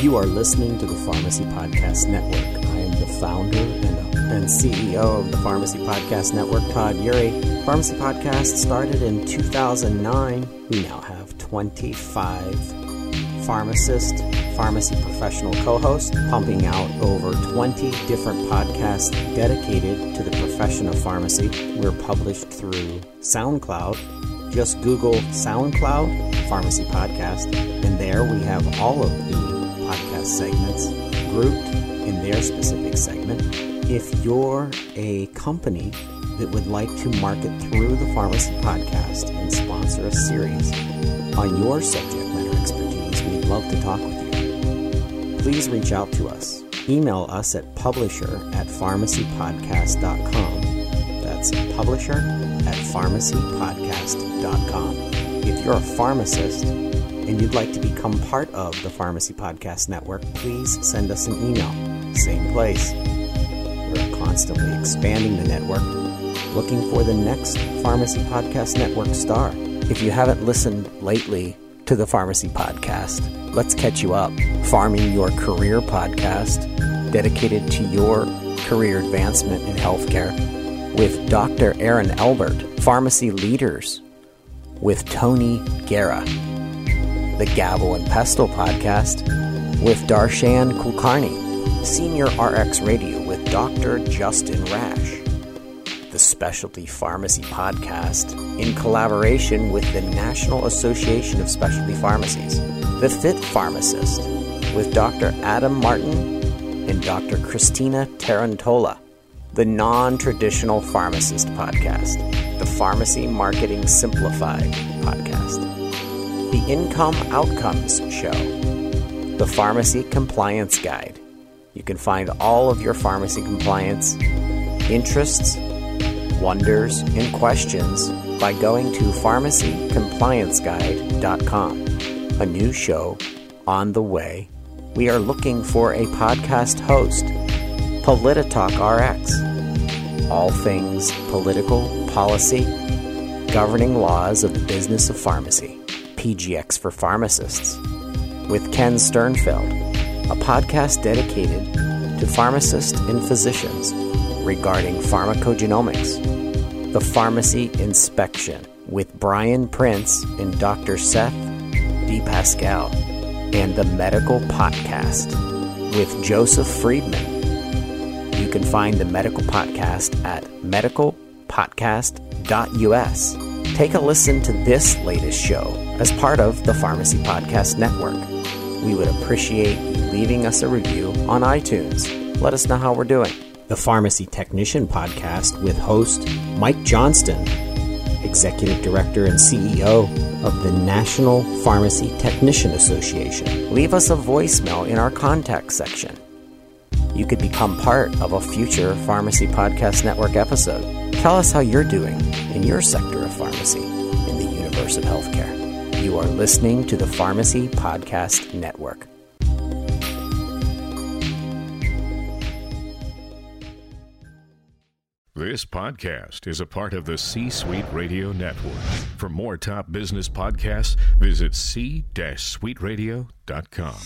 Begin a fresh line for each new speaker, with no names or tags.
You are listening to the Pharmacy Podcast Network. I am the founder and, CEO of the Pharmacy Podcast Network, Todd Eury. Pharmacy Podcast started in 2009. We now have 25 pharmacist, pharmacy professional co hosts, pumping out over 20 different podcasts dedicated to the profession of pharmacy. We're published through SoundCloud. Just Google SoundCloud Pharmacy Podcast, and there we have all of the podcast segments grouped in their specific segment. If you're a company that would like to market through the Pharmacy Podcast and sponsor a series on your subject matter expertise, we'd love to talk with you. Please reach out to us. Email us at publisher at pharmacypodcast.com. That's publisher at pharmacypodcast.com. You're a pharmacist, and you'd like to become part of the Pharmacy Podcast Network, please send us an email. Same place. We're constantly expanding the network, looking for the next Pharmacy Podcast Network star. If you haven't listened lately to the Pharmacy Podcast, let's catch you up. Farming Your Career podcast, dedicated to your career advancement in healthcare, with Dr. Aaron Elbert, Pharmacy Leaders, with Tony Guerra the Gavel and Pestle podcast with Darshan Kulkarni, Senior RX Radio with Dr. Justin Rash, the Specialty Pharmacy podcast in collaboration with the National Association of Specialty Pharmacies, The Fit Pharmacist with Dr. Adam Martin and Dr. Christina Tarantola, the Non Traditional Pharmacist podcast, the Pharmacy Marketing Simplified podcast the Income Outcomes Show, the Pharmacy Compliance Guide. You can find all of your pharmacy compliance interests, wonders, and questions by going to pharmacycomplianceguide.com. A new show on the way. We are looking for a podcast host, Polititalk RX. All things political, policy, governing laws of the business of pharmacy. PGX for Pharmacists with Ken Sternfeld, a podcast dedicated to pharmacists and physicians regarding pharmacogenomics, the Pharmacy Inspection with Brian Prince and Dr. Seth DePasquale, and the Medical Podcast with Joseph Friedman. You can find the Medical Podcast at medicalpodcast.us. Take a listen to this latest show as part of the Pharmacy Podcast Network. We would appreciate you leaving us a review on iTunes. Let us know how we're doing. The Pharmacy Technician Podcast with host Mike Johnston, Executive Director and CEO of the National Pharmacy Technician Association. Leave us a voicemail in our contact section. You could become part of a future Pharmacy Podcast Network episode. Tell us how you're doing in your sector of pharmacy in the universe of healthcare. You are listening to the Pharmacy Podcast Network.
This podcast is a part of the C Suite Radio Network. For more top business podcasts, visit c-suiteradio.com.